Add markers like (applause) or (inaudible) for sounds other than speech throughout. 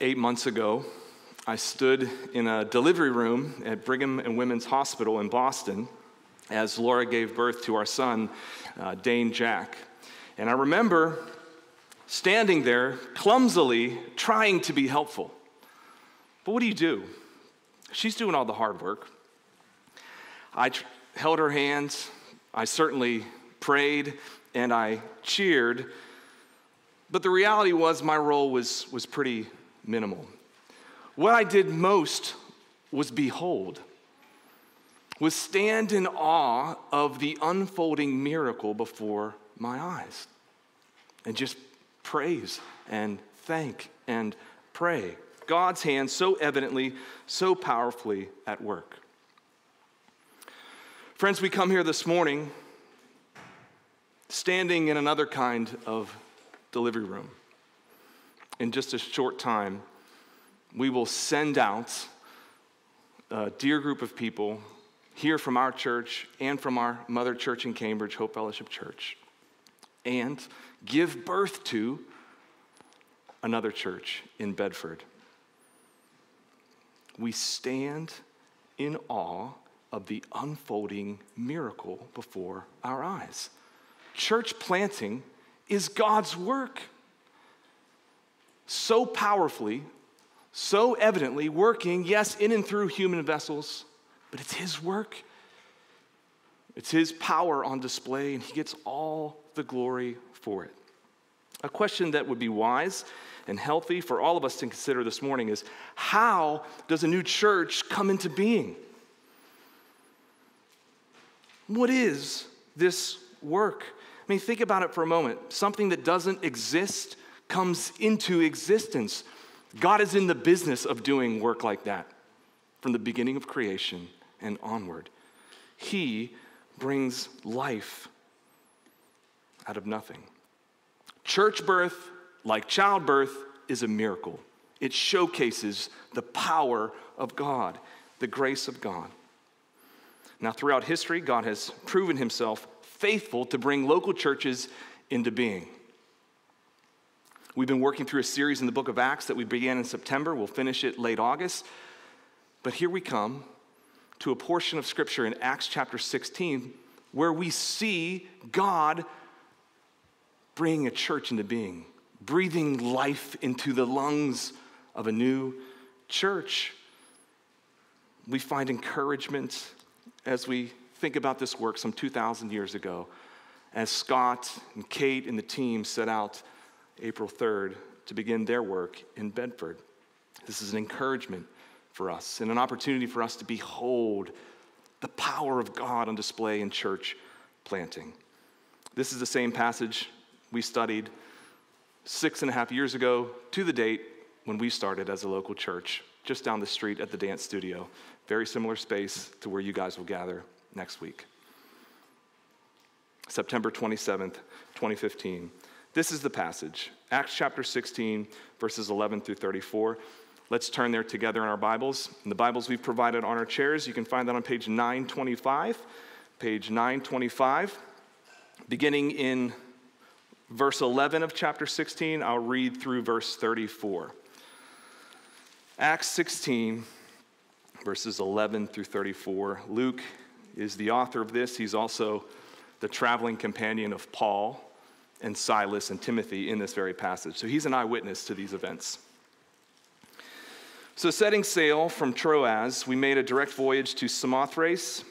eight months ago, I stood in a delivery room at Brigham and Women's Hospital in Boston as Laura gave birth to our son, uh, Dane Jack. And I remember standing there clumsily trying to be helpful. But what do you do? She's doing all the hard work. I tr- held her hands. I certainly prayed and I cheered. But the reality was, my role was, was pretty minimal. What I did most was behold, was stand in awe of the unfolding miracle before my eyes, and just praise and thank and pray. God's hand so evidently, so powerfully at work. Friends, we come here this morning standing in another kind of delivery room. In just a short time, we will send out a dear group of people here from our church and from our mother church in Cambridge, Hope Fellowship Church, and give birth to another church in Bedford. We stand in awe of the unfolding miracle before our eyes. Church planting is God's work. So powerfully, so evidently working, yes, in and through human vessels, but it's His work. It's His power on display, and He gets all the glory for it. A question that would be wise and healthy for all of us to consider this morning is how does a new church come into being? What is this work? I mean, think about it for a moment. Something that doesn't exist comes into existence. God is in the business of doing work like that from the beginning of creation and onward. He brings life out of nothing. Church birth, like childbirth, is a miracle. It showcases the power of God, the grace of God. Now, throughout history, God has proven himself faithful to bring local churches into being. We've been working through a series in the book of Acts that we began in September. We'll finish it late August. But here we come to a portion of scripture in Acts chapter 16 where we see God bringing a church into being, breathing life into the lungs of a new church. We find encouragement as we think about this work some 2,000 years ago, as Scott and Kate and the team set out April 3rd to begin their work in Bedford. This is an encouragement for us and an opportunity for us to behold the power of God on display in church planting. This is the same passage we studied six and a half years ago to the date when we started as a local church, just down the street at the dance studio. Very similar space to where you guys will gather next week. September 27th, 2015. This is the passage, Acts chapter 16, verses 11 through 34. Let's turn there together in our Bibles. In the Bibles we've provided on our chairs, you can find that on page 925. Page 925. Beginning in verse 11 of chapter 16, I'll read through verse 34. Acts 16, verses 11 through 34. Luke is the author of this. He's also the traveling companion of Paul and Silas and Timothy in this very passage. So he's an eyewitness to these events. So, setting sail from Troas, we made a direct voyage to Samothrace,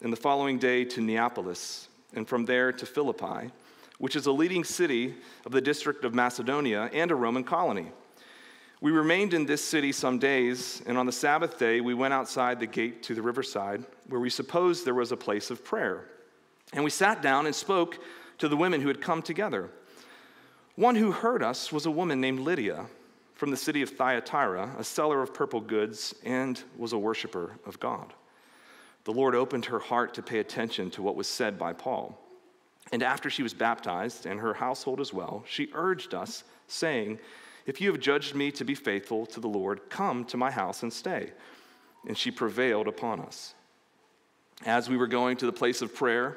and the following day to Neapolis, and from there to Philippi, which is a leading city of the district of Macedonia and a Roman colony. We remained in this city some days, and on the Sabbath day, we went outside the gate to the riverside, where we supposed there was a place of prayer. And we sat down and spoke to the women who had come together. One who heard us was a woman named Lydia from the city of Thyatira, a seller of purple goods, and was a worshiper of God. The Lord opened her heart to pay attention to what was said by Paul. And after she was baptized, and her household as well, she urged us, saying, if you have judged me to be faithful to the Lord, come to my house and stay. And she prevailed upon us. As we were going to the place of prayer,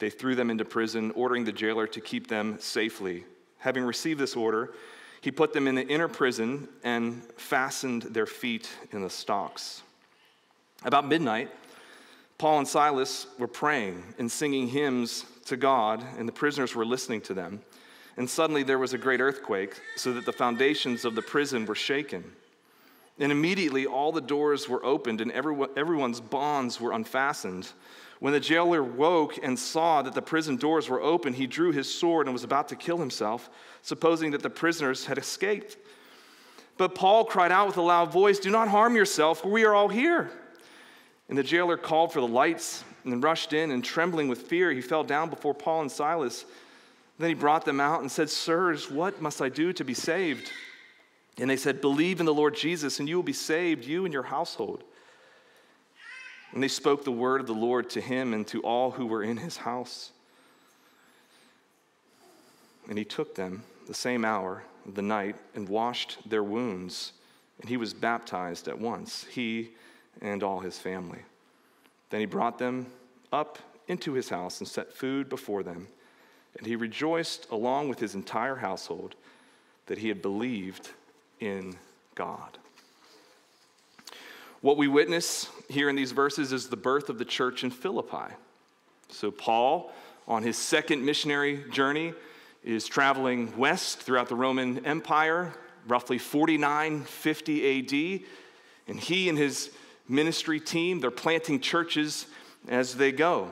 they threw them into prison, ordering the jailer to keep them safely. Having received this order, he put them in the inner prison and fastened their feet in the stocks. About midnight, Paul and Silas were praying and singing hymns to God, and the prisoners were listening to them. And suddenly there was a great earthquake, so that the foundations of the prison were shaken. And immediately all the doors were opened, and everyone, everyone's bonds were unfastened. When the jailer woke and saw that the prison doors were open, he drew his sword and was about to kill himself, supposing that the prisoners had escaped. But Paul cried out with a loud voice, Do not harm yourself, for we are all here. And the jailer called for the lights and rushed in, and trembling with fear, he fell down before Paul and Silas. Then he brought them out and said, Sirs, what must I do to be saved? And they said, Believe in the Lord Jesus, and you will be saved, you and your household. And they spoke the word of the Lord to him and to all who were in his house. And he took them the same hour of the night and washed their wounds. And he was baptized at once, he and all his family. Then he brought them up into his house and set food before them. And he rejoiced along with his entire household that he had believed in God. What we witness here in these verses is the birth of the church in Philippi. So, Paul, on his second missionary journey, is traveling west throughout the Roman Empire, roughly 49 50 AD. And he and his ministry team, they're planting churches as they go.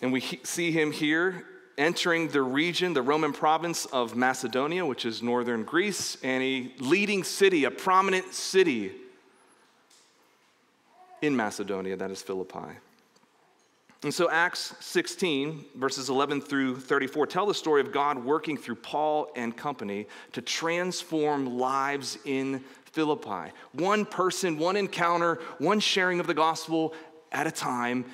And we see him here entering the region, the Roman province of Macedonia, which is northern Greece, and a leading city, a prominent city in Macedonia, that is Philippi. And so, Acts 16, verses 11 through 34, tell the story of God working through Paul and company to transform lives in Philippi. One person, one encounter, one sharing of the gospel at a time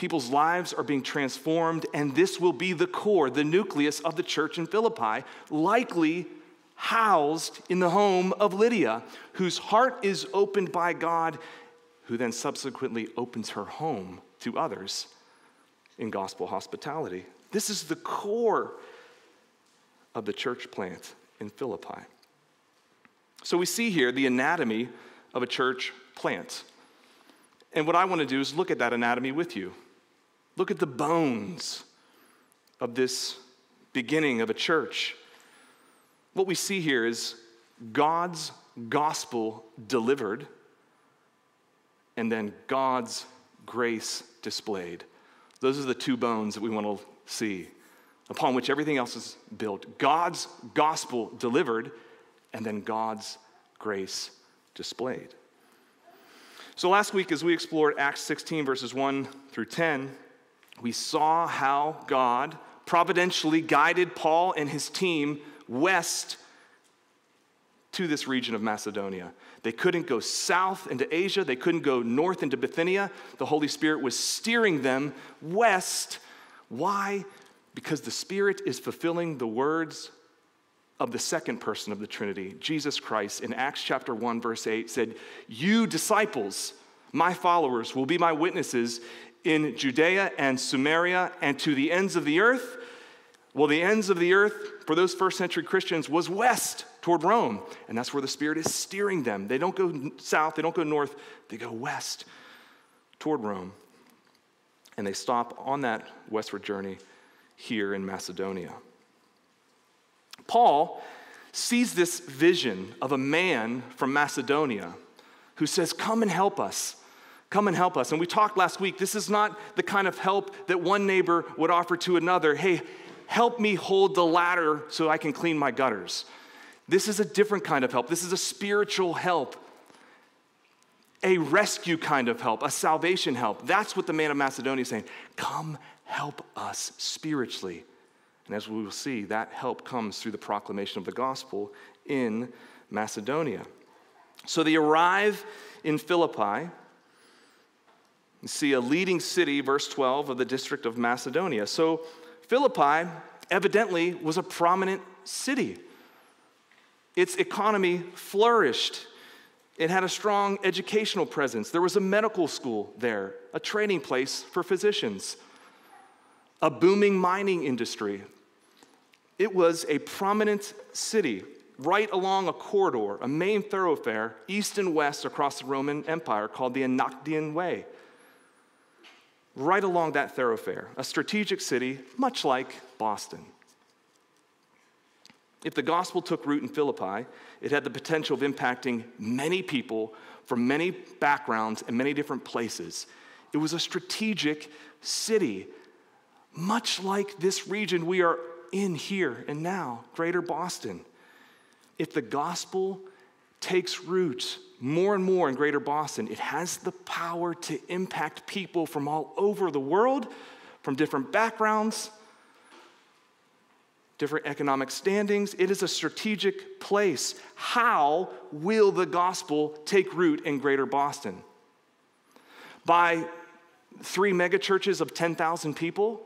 People's lives are being transformed, and this will be the core, the nucleus of the church in Philippi, likely housed in the home of Lydia, whose heart is opened by God, who then subsequently opens her home to others in gospel hospitality. This is the core of the church plant in Philippi. So we see here the anatomy of a church plant. And what I want to do is look at that anatomy with you. Look at the bones of this beginning of a church. What we see here is God's gospel delivered and then God's grace displayed. Those are the two bones that we want to see, upon which everything else is built. God's gospel delivered and then God's grace displayed. So last week, as we explored Acts 16, verses 1 through 10, we saw how God providentially guided Paul and his team west to this region of Macedonia. They couldn't go south into Asia, they couldn't go north into Bithynia. The Holy Spirit was steering them west. Why? Because the Spirit is fulfilling the words of the second person of the Trinity, Jesus Christ, in Acts chapter 1, verse 8, said, You disciples, my followers, will be my witnesses in Judea and Samaria and to the ends of the earth. Well, the ends of the earth for those first century Christians was west toward Rome. And that's where the Spirit is steering them. They don't go south, they don't go north, they go west toward Rome. And they stop on that westward journey here in Macedonia. Paul sees this vision of a man from Macedonia who says, Come and help us. Come and help us. And we talked last week, this is not the kind of help that one neighbor would offer to another. Hey, help me hold the ladder so I can clean my gutters. This is a different kind of help. This is a spiritual help, a rescue kind of help, a salvation help. That's what the man of Macedonia is saying. Come help us spiritually. And as we will see, that help comes through the proclamation of the gospel in Macedonia. So they arrive in Philippi. You see a leading city, verse 12, of the district of Macedonia. So Philippi evidently was a prominent city. Its economy flourished. It had a strong educational presence. There was a medical school there, a training place for physicians, a booming mining industry, it was a prominent city right along a corridor, a main thoroughfare, east and west across the Roman Empire called the Egnatian Way. Right along that thoroughfare, a strategic city, much like Boston. If the gospel took root in Philippi, it had the potential of impacting many people from many backgrounds and many different places. It was a strategic city, much like this region we are in here and now, greater Boston. If the gospel takes root more and more in greater Boston, it has the power to impact people from all over the world, from different backgrounds, different economic standings. It is a strategic place. How will the gospel take root in greater Boston? By three megachurches of 10,000 people?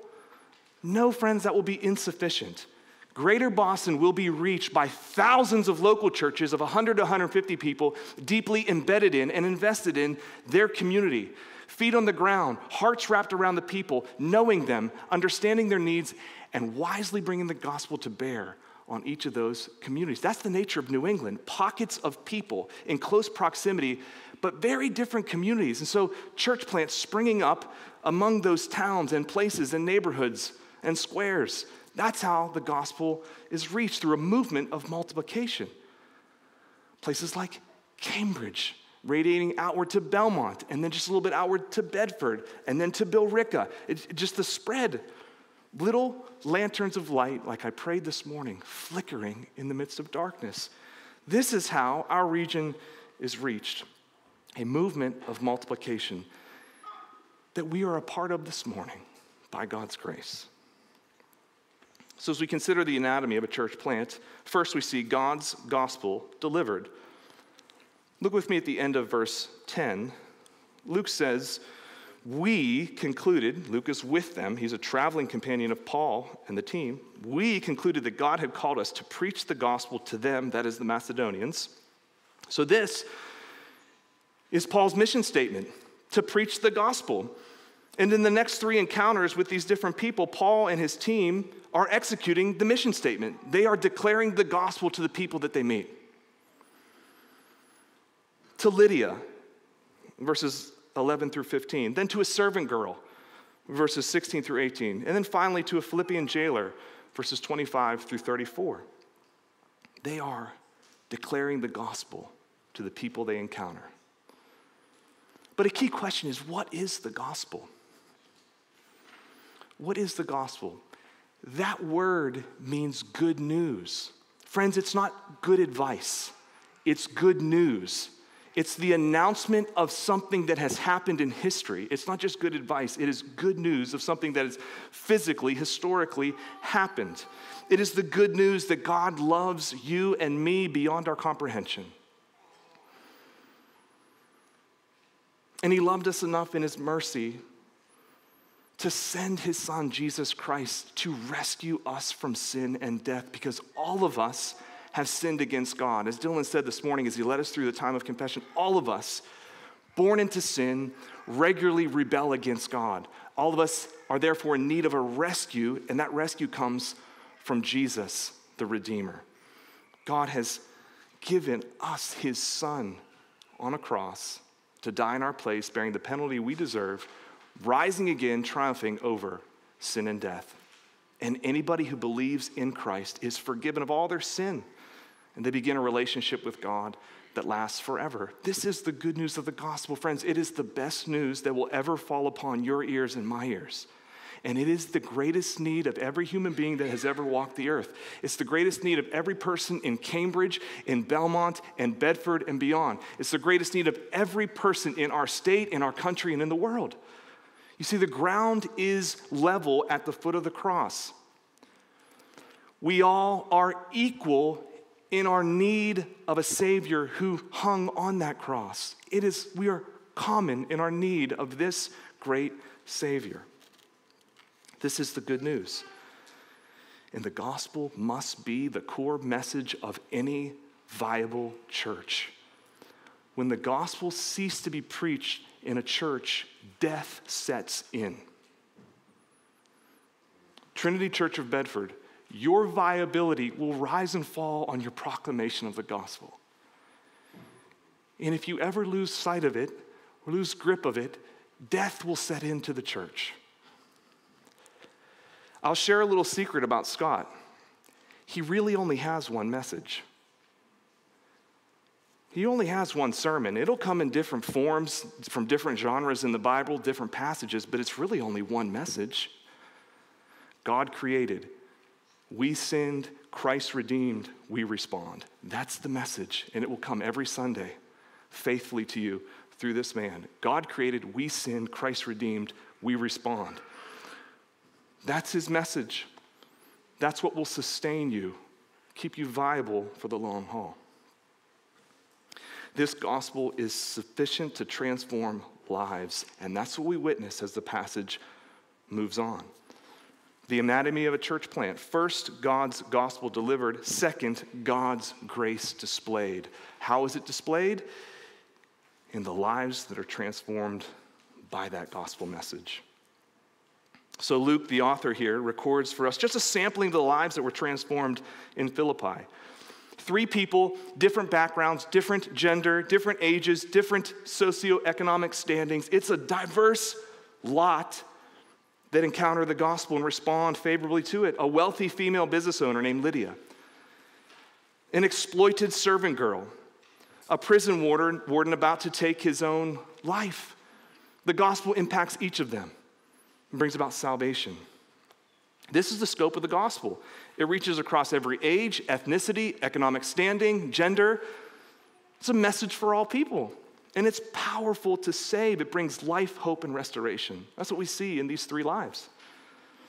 No, friends, that will be insufficient. Greater Boston will be reached by thousands of local churches of 100 to 150 people deeply embedded in and invested in their community. Feet on the ground, hearts wrapped around the people, knowing them, understanding their needs, and wisely bringing the gospel to bear on each of those communities. That's the nature of New England pockets of people in close proximity, but very different communities. And so, church plants springing up among those towns and places and neighborhoods and squares. That's how the gospel is reached through a movement of multiplication. Places like Cambridge, radiating outward to Belmont, and then just a little bit outward to Bedford, and then to Billerica. It's just the spread. Little lanterns of light, like I prayed this morning, flickering in the midst of darkness. This is how our region is reached a movement of multiplication that we are a part of this morning by God's grace. So, as we consider the anatomy of a church plant, first we see God's gospel delivered. Look with me at the end of verse 10. Luke says, We concluded, Luke is with them, he's a traveling companion of Paul and the team. We concluded that God had called us to preach the gospel to them, that is the Macedonians. So, this is Paul's mission statement to preach the gospel. And in the next three encounters with these different people, Paul and his team are executing the mission statement. They are declaring the gospel to the people that they meet. To Lydia, verses 11 through 15, then to a servant girl, verses 16 through 18, and then finally to a Philippian jailer, verses 25 through 34. They are declaring the gospel to the people they encounter. But a key question is what is the gospel? What is the gospel? That word means good news. Friends, it's not good advice, it's good news. It's the announcement of something that has happened in history. It's not just good advice, it is good news of something that has physically, historically happened. It is the good news that God loves you and me beyond our comprehension. And He loved us enough in His mercy to send his son, Jesus Christ, to rescue us from sin and death because all of us have sinned against God. As Dylan said this morning as he led us through the time of confession, all of us, born into sin, regularly rebel against God. All of us are therefore in need of a rescue, and that rescue comes from Jesus, the Redeemer. God has given us his son on a cross to die in our place, bearing the penalty we deserve rising again, triumphing over sin and death. And anybody who believes in Christ is forgiven of all their sin. And they begin a relationship with God that lasts forever. This is the good news of the gospel, friends. It is the best news that will ever fall upon your ears and my ears. And it is the greatest need of every human being that has ever walked the earth. It's the greatest need of every person in Cambridge, in Belmont, and Bedford, and beyond. It's the greatest need of every person in our state, in our country, and in the world. You see, the ground is level at the foot of the cross. We all are equal in our need of a Savior who hung on that cross. It is, we are common in our need of this great Savior. This is the good news. And the gospel must be the core message of any viable church. When the gospel ceases to be preached in a church, death sets in. Trinity Church of Bedford, your viability will rise and fall on your proclamation of the gospel. And if you ever lose sight of it or lose grip of it, death will set into the church. I'll share a little secret about Scott. He really only has one message. He only has one sermon. It'll come in different forms, from different genres in the Bible, different passages, but it's really only one message. God created, we sinned, Christ redeemed, we respond. That's the message, and it will come every Sunday faithfully to you through this man. God created, we sinned, Christ redeemed, we respond. That's his message. That's what will sustain you, keep you viable for the long haul. This gospel is sufficient to transform lives, and that's what we witness as the passage moves on. The anatomy of a church plant. First, God's gospel delivered. Second, God's grace displayed. How is it displayed? In the lives that are transformed by that gospel message. So, Luke, the author here, records for us just a sampling of the lives that were transformed in Philippi. Three people, different backgrounds, different gender, different ages, different socioeconomic standings. It's a diverse lot that encounter the gospel and respond favorably to it. A wealthy female business owner named Lydia, an exploited servant girl, a prison warden, warden about to take his own life. The gospel impacts each of them and brings about salvation. This is the scope of the gospel. It reaches across every age, ethnicity, economic standing, gender. It's a message for all people. And it's powerful to save. It brings life, hope, and restoration. That's what we see in these three lives.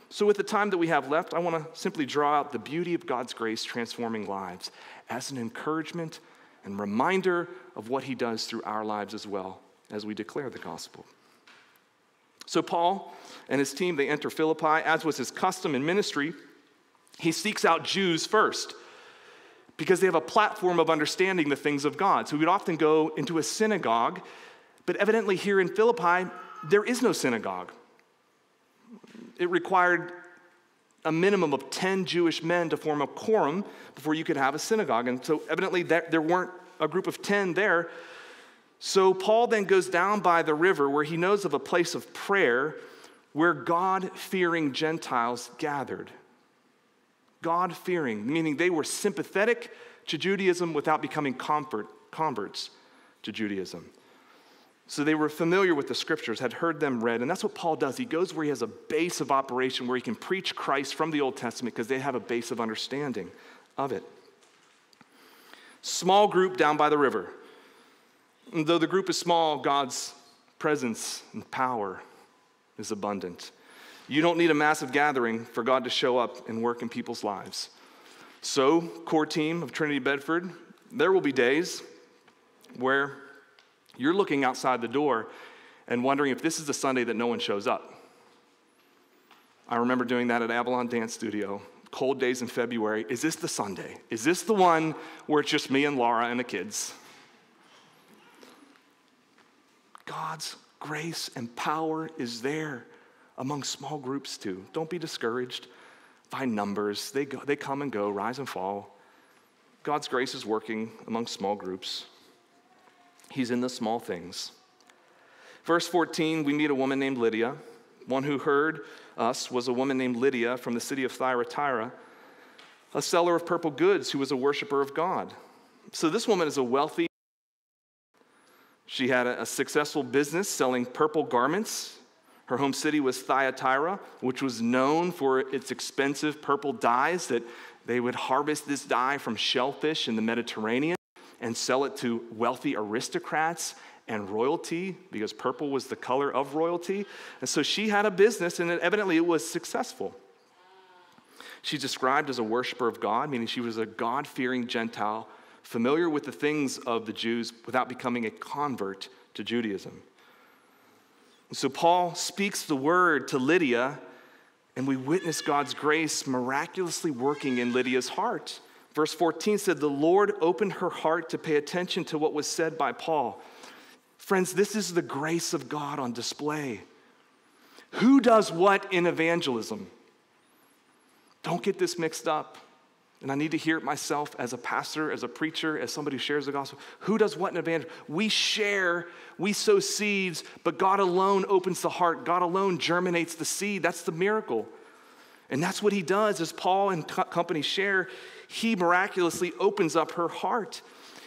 So, with the time that we have left, I want to simply draw out the beauty of God's grace transforming lives as an encouragement and reminder of what He does through our lives as well as we declare the gospel. So, Paul and his team, they enter Philippi. As was his custom in ministry, he seeks out Jews first because they have a platform of understanding the things of God. So, he would often go into a synagogue, but evidently, here in Philippi, there is no synagogue. It required a minimum of 10 Jewish men to form a quorum before you could have a synagogue. And so, evidently, there weren't a group of 10 there. So Paul then goes down by the river where he knows of a place of prayer where God fearing Gentiles gathered. God fearing, meaning they were sympathetic to Judaism without becoming convert, converts to Judaism. So they were familiar with the scriptures, had heard them read, and that's what Paul does. He goes where he has a base of operation, where he can preach Christ from the Old Testament because they have a base of understanding of it. Small group down by the river. And though the group is small, God's presence and power is abundant. You don't need a massive gathering for God to show up and work in people's lives. So, core team of Trinity Bedford, there will be days where you're looking outside the door and wondering if this is the Sunday that no one shows up. I remember doing that at Avalon Dance Studio, cold days in February. Is this the Sunday? Is this the one where it's just me and Laura and the kids? God's grace and power is there among small groups too. Don't be discouraged by numbers. They, go, they come and go, rise and fall. God's grace is working among small groups. He's in the small things. Verse 14, we meet a woman named Lydia. One who heard us was a woman named Lydia from the city of Thyatira, a seller of purple goods who was a worshiper of God. So this woman is a wealthy. She had a, a successful business selling purple garments. Her home city was Thyatira, which was known for its expensive purple dyes that they would harvest this dye from shellfish in the Mediterranean and sell it to wealthy aristocrats and royalty because purple was the color of royalty. And so she had a business, and evidently it was successful. She's described as a worshiper of God, meaning she was a God fearing Gentile, familiar with the things of the Jews without becoming a convert to Judaism. So Paul speaks the word to Lydia, and we witness God's grace miraculously working in Lydia's heart. Verse 14 said, The Lord opened her heart to pay attention to what was said by Paul. Friends, this is the grace of God on display. Who does what in evangelism? Don't get this mixed up. And I need to hear it myself as a pastor, as a preacher, as somebody who shares the gospel. Who does what in evangelism? We share, we sow seeds, but God alone opens the heart. God alone germinates the seed. That's the miracle. And that's what he does as Paul and company share. He miraculously opens up her heart.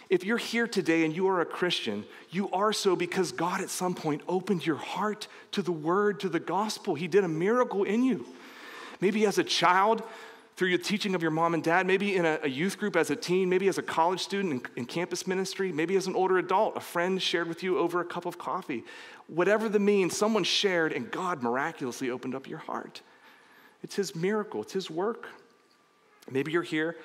If you're here today and you are a Christian, you are so because God at some point opened your heart to the word, to the gospel. He did a miracle in you. Maybe as a child, through your teaching of your mom and dad, maybe in a, a youth group as a teen, maybe as a college student in, in campus ministry, maybe as an older adult, a friend shared with you over a cup of coffee. Whatever the means, someone shared and God miraculously opened up your heart. It's His miracle, it's His work. Maybe you're here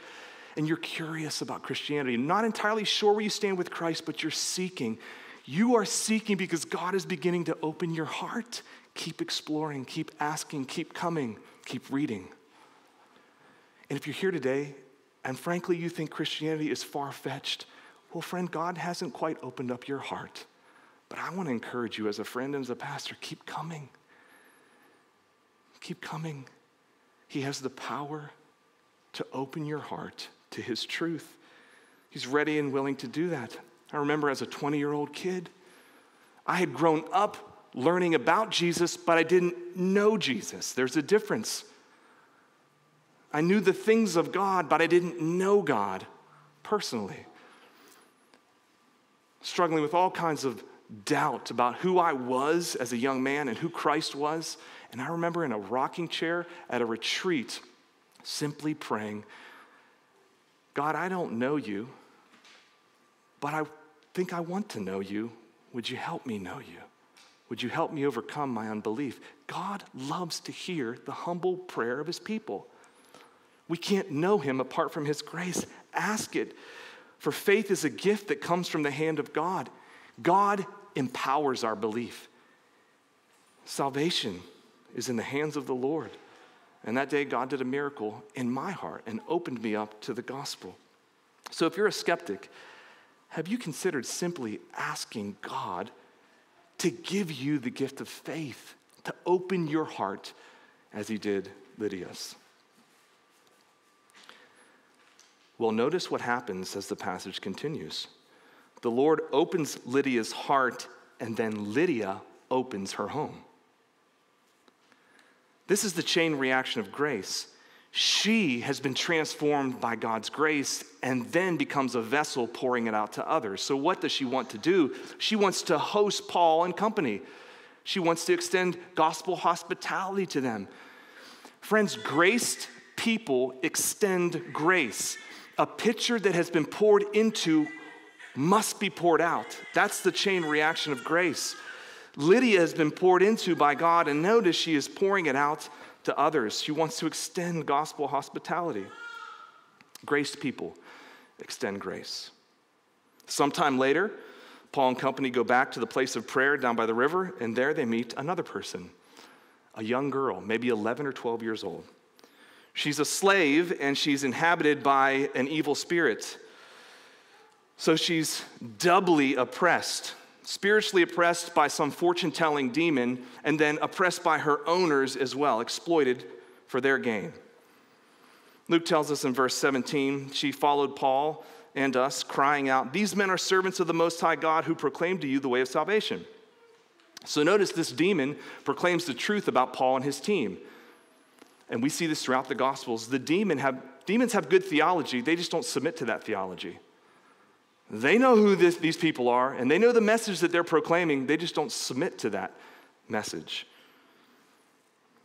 and you're curious about Christianity, not entirely sure where you stand with Christ, but you're seeking. You are seeking because God is beginning to open your heart. Keep exploring, keep asking, keep coming, keep reading. And if you're here today and frankly you think Christianity is far fetched, well, friend, God hasn't quite opened up your heart. But I want to encourage you as a friend and as a pastor keep coming. Keep coming. He has the power to open your heart to his truth. He's ready and willing to do that. I remember as a 20 year old kid, I had grown up learning about Jesus, but I didn't know Jesus. There's a difference. I knew the things of God, but I didn't know God personally. Struggling with all kinds of doubt about who I was as a young man and who Christ was. And I remember in a rocking chair at a retreat, simply praying, God, I don't know you, but I think I want to know you. Would you help me know you? Would you help me overcome my unbelief? God loves to hear the humble prayer of his people. We can't know him apart from his grace. Ask it. For faith is a gift that comes from the hand of God. God empowers our belief. Salvation is in the hands of the Lord. And that day, God did a miracle in my heart and opened me up to the gospel. So if you're a skeptic, have you considered simply asking God to give you the gift of faith, to open your heart as he did Lydia's? Well, notice what happens as the passage continues. The Lord opens Lydia's heart, and then Lydia opens her home. This is the chain reaction of grace. She has been transformed by God's grace and then becomes a vessel pouring it out to others. So, what does she want to do? She wants to host Paul and company. She wants to extend gospel hospitality to them. Friends, graced people extend grace. A pitcher that has been poured into must be poured out. That's the chain reaction of grace. Lydia has been poured into by God, and notice she is pouring it out to others. She wants to extend gospel hospitality. Graced people extend grace. Sometime later, Paul and company go back to the place of prayer down by the river, and there they meet another person, a young girl, maybe 11 or 12 years old. She's a slave and she's inhabited by an evil spirit. So she's doubly oppressed spiritually oppressed by some fortune telling demon, and then oppressed by her owners as well, exploited for their gain. Luke tells us in verse 17, she followed Paul and us, crying out, These men are servants of the Most High God who proclaim to you the way of salvation. So notice this demon proclaims the truth about Paul and his team. And we see this throughout the Gospels. The demon have, demons have good theology, they just don't submit to that theology. They know who this, these people are, and they know the message that they're proclaiming, they just don't submit to that message.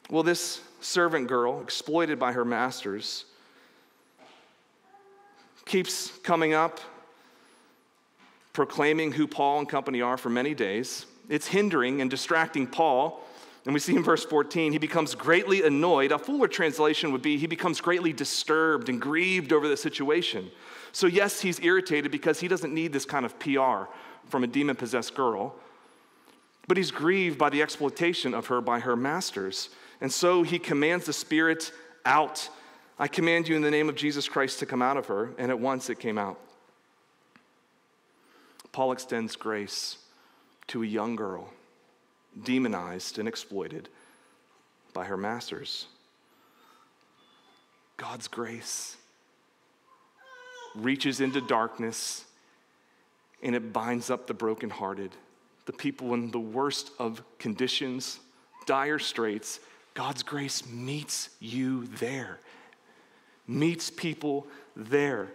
Well, this servant girl, exploited by her masters, keeps coming up, proclaiming who Paul and company are for many days. It's hindering and distracting Paul. And we see in verse 14, he becomes greatly annoyed. A fuller translation would be he becomes greatly disturbed and grieved over the situation. So, yes, he's irritated because he doesn't need this kind of PR from a demon possessed girl, but he's grieved by the exploitation of her by her masters. And so he commands the spirit out. I command you in the name of Jesus Christ to come out of her. And at once it came out. Paul extends grace to a young girl, demonized and exploited by her masters. God's grace reaches into darkness and it binds up the brokenhearted, the people in the worst of conditions, dire straits. God's grace meets you there, meets people there.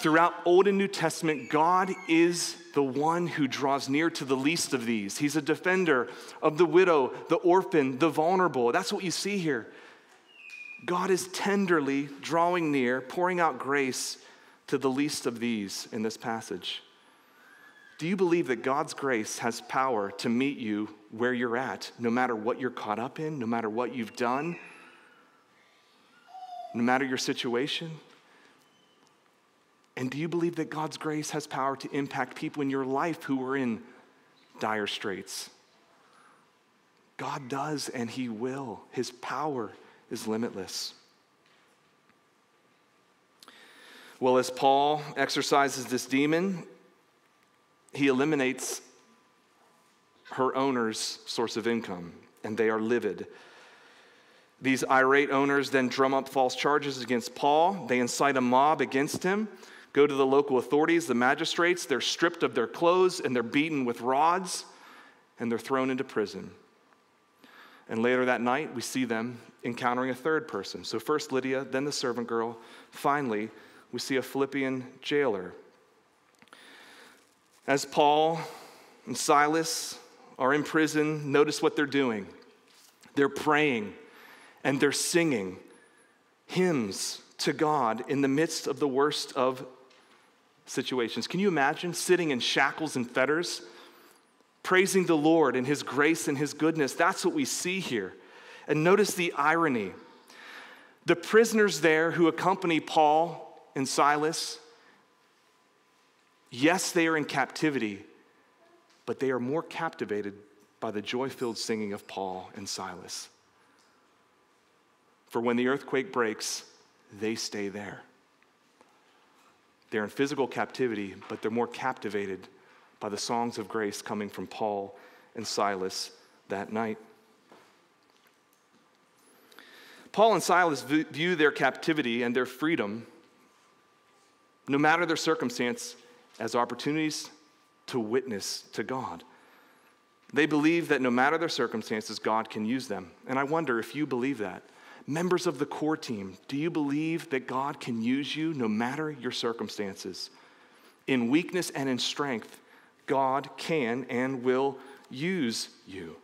Throughout Old and New Testament, God is the one who draws near to the least of these. He's a defender of the widow, the orphan, the vulnerable. That's what you see here. God is tenderly drawing near, pouring out grace to the least of these in this passage. Do you believe that God's grace has power to meet you where you're at, no matter what you're caught up in, no matter what you've done, no matter your situation? And do you believe that God's grace has power to impact people in your life who are in dire straits? God does, and He will. His power is limitless. Well, as Paul exorcises this demon, he eliminates her owner's source of income, and they are livid. These irate owners then drum up false charges against Paul. They incite a mob against him, go to the local authorities, the magistrates. They're stripped of their clothes and they're beaten with rods, and they're thrown into prison. And later that night, we see them encountering a third person. So, first Lydia, then the servant girl. Finally, we see a Philippian jailer. As Paul and Silas are in prison, notice what they're doing. They're praying and they're singing hymns to God in the midst of the worst of situations. Can you imagine sitting in shackles and fetters, praising the Lord and His grace and His goodness? That's what we see here. And notice the irony. The prisoners there who accompany Paul and Silas, yes, they are in captivity, but they are more captivated by the joy filled singing of Paul and Silas. For when the earthquake breaks, they stay there. They're in physical captivity, but they're more captivated by the songs of grace coming from Paul and Silas that night. Paul and Silas view their captivity and their freedom no matter their circumstance, as opportunities to witness to God. They believe that no matter their circumstances, God can use them. And I wonder if you believe that. Members of the core team, do you believe that God can use you no matter your circumstances? In weakness and in strength, God can and will use you.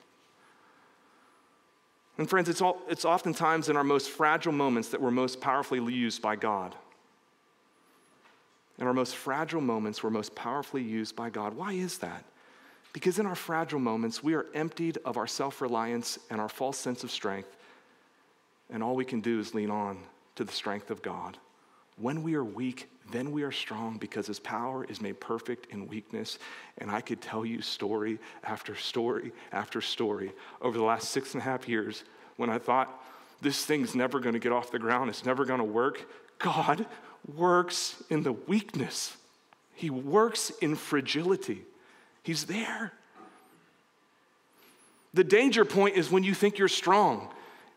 And friends, it's, all, it's oftentimes in our most fragile moments that we're most powerfully used by God. In our most fragile moments, we're most powerfully used by God. Why is that? Because in our fragile moments, we are emptied of our self reliance and our false sense of strength, and all we can do is lean on to the strength of God. When we are weak, then we are strong because his power is made perfect in weakness. And I could tell you story after story after story over the last six and a half years when I thought this thing's never going to get off the ground, it's never going to work. God works in the weakness, He works in fragility. He's there. The danger point is when you think you're strong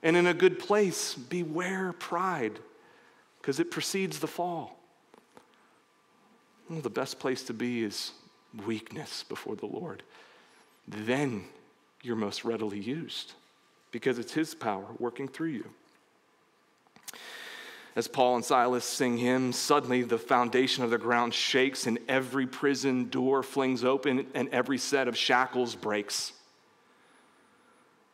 and in a good place. Beware pride, because it precedes the fall. Well, the best place to be is weakness before the Lord. Then you're most readily used because it's His power working through you. As Paul and Silas sing hymns, suddenly the foundation of the ground shakes and every prison door flings open and every set of shackles breaks.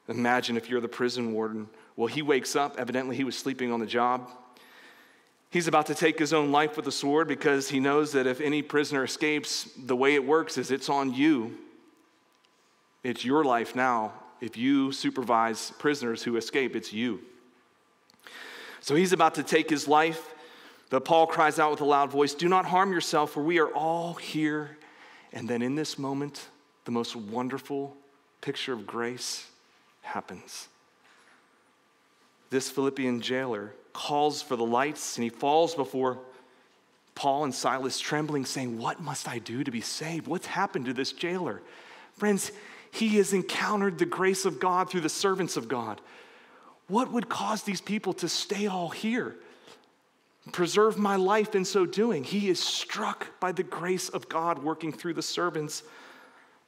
Imagine if you're the prison warden. Well, he wakes up. Evidently, he was sleeping on the job. He's about to take his own life with a sword because he knows that if any prisoner escapes, the way it works is it's on you. It's your life now. If you supervise prisoners who escape, it's you. So he's about to take his life, but Paul cries out with a loud voice Do not harm yourself, for we are all here. And then in this moment, the most wonderful picture of grace happens. This Philippian jailer calls for the lights and he falls before Paul and Silas, trembling, saying, What must I do to be saved? What's happened to this jailer? Friends, he has encountered the grace of God through the servants of God. What would cause these people to stay all here? Preserve my life in so doing. He is struck by the grace of God working through the servants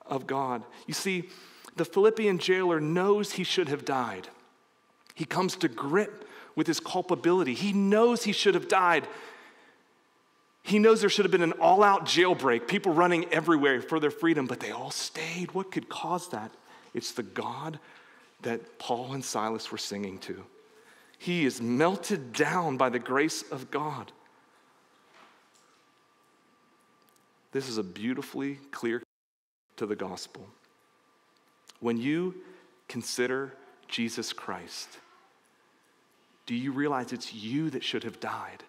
of God. You see, the Philippian jailer knows he should have died. He comes to grip with his culpability. He knows he should have died. He knows there should have been an all out jailbreak, people running everywhere for their freedom, but they all stayed. What could cause that? It's the God that Paul and Silas were singing to. He is melted down by the grace of God. This is a beautifully clear to the gospel. When you consider Jesus Christ, do you realize it's you that should have died?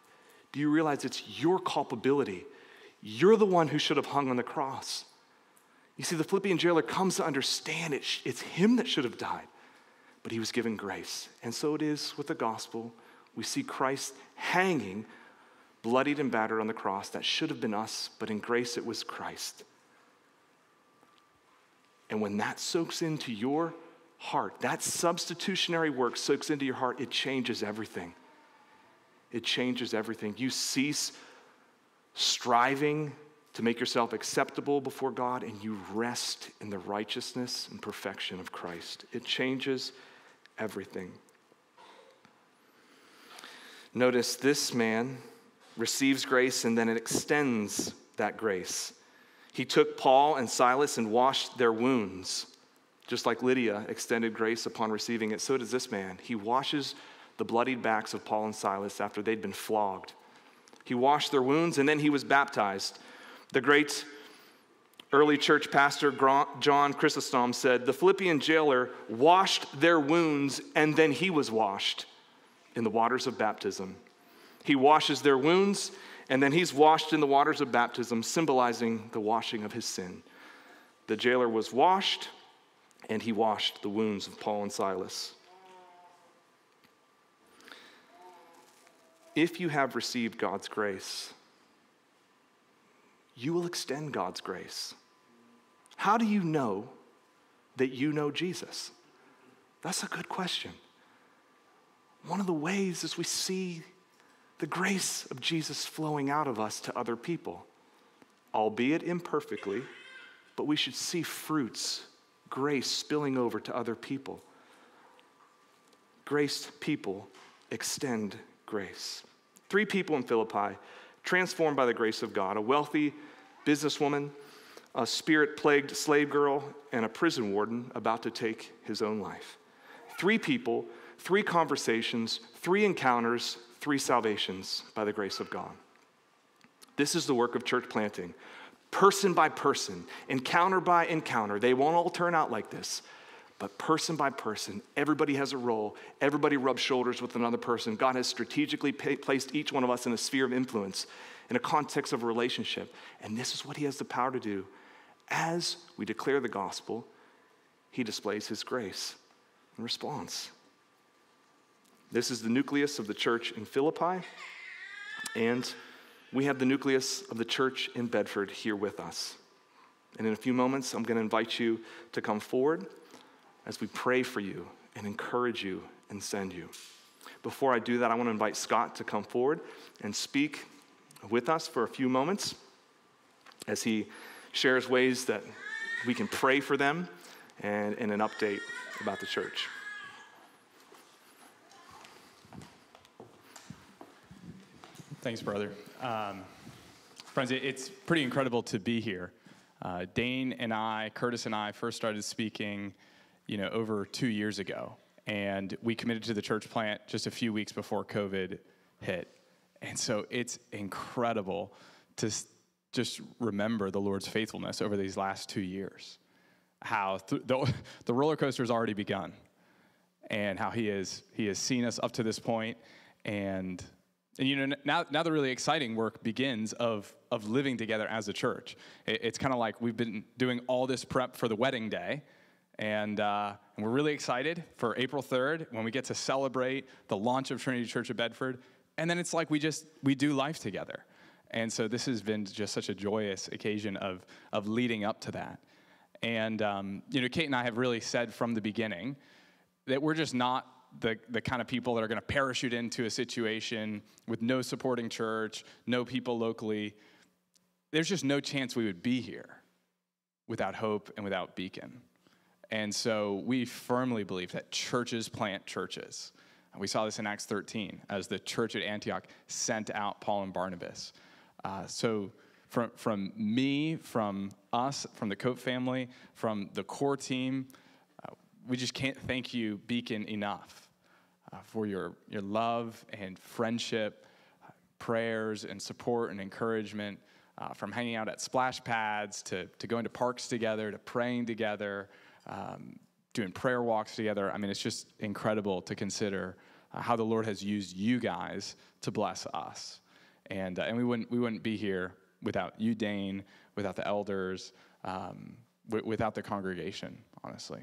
Do you realize it's your culpability? You're the one who should have hung on the cross. You see, the Philippian jailer comes to understand it, it's him that should have died but he was given grace. And so it is with the gospel. We see Christ hanging, bloodied and battered on the cross. That should have been us, but in grace it was Christ. And when that soaks into your heart, that substitutionary work soaks into your heart, it changes everything. It changes everything. You cease striving to make yourself acceptable before God and you rest in the righteousness and perfection of Christ. It changes everything. Notice this man receives grace and then it extends that grace. He took Paul and Silas and washed their wounds. Just like Lydia extended grace upon receiving it, so does this man. He washes the bloodied backs of Paul and Silas after they'd been flogged. He washed their wounds and then he was baptized. The great Early church pastor John Chrysostom said the Philippian jailer washed their wounds and then he was washed in the waters of baptism. He washes their wounds and then he's washed in the waters of baptism, symbolizing the washing of his sin. The jailer was washed and he washed the wounds of Paul and Silas. If you have received God's grace, you will extend God's grace. How do you know that you know Jesus? That's a good question. One of the ways is we see the grace of Jesus flowing out of us to other people, albeit imperfectly, but we should see fruits, grace spilling over to other people. Graced people extend grace. Three people in Philippi transformed by the grace of God a wealthy businesswoman a spirit plagued slave girl, and a prison warden about to take his own life. Three people, three conversations, three encounters, three salvations by the grace of God. This is the work of church planting. Person by person, encounter by encounter. They won't all turn out like this, but person by person, everybody has a role. Everybody rubs shoulders with another person. God has strategically placed each one of us in a sphere of influence, in a context of a relationship. And this is what He has the power to do as we declare the gospel, he displays his grace in response. This is the nucleus of the church in Philippi, and we have the nucleus of the church in Bedford here with us. And in a few moments, I'm going to invite you to come forward as we pray for you and encourage you and send you. Before I do that, I want to invite Scott to come forward and speak with us for a few moments as he shares ways that we can pray for them and, and an update about the church. Thanks, brother. Um, friends, it's pretty incredible to be here. Uh, Dane and I, Curtis and I, first started speaking, you know, over two years ago, and we committed to the church plant just a few weeks before COVID hit. And so it's incredible to just remember the Lord's faithfulness over these last two years. How th- the, (laughs) the roller coaster has already begun, and how He has He has seen us up to this point, and and you know, now, now the really exciting work begins of, of living together as a church. It, it's kind of like we've been doing all this prep for the wedding day, and, uh, and we're really excited for April 3rd when we get to celebrate the launch of Trinity Church of Bedford. And then it's like we just, we do life together. And so this has been just such a joyous occasion of, of leading up to that. And, um, you know, Kate and I have really said from the beginning that we're just not the, the kind of people that are going to parachute into a situation with no supporting church, no people locally. There's just no chance we would be here without hope and without beacon. And so we firmly believe that churches plant churches. And we saw this in Acts 13 as the church at Antioch sent out Paul and Barnabas. Uh, so from, from me, from us, from the Cope family, from the core team, uh, we just can't thank you, Beacon, enough for your, your love and friendship, uh, prayers and support and encouragement, uh, from hanging out at splash pads to, to going to parks together to praying together, um, doing prayer walks together. I mean, it's just incredible to consider uh, how the Lord has used you guys to bless us. And, uh, and we, wouldn't, we wouldn't be here without you, Dane, without the elders, um, w- without the congregation, honestly.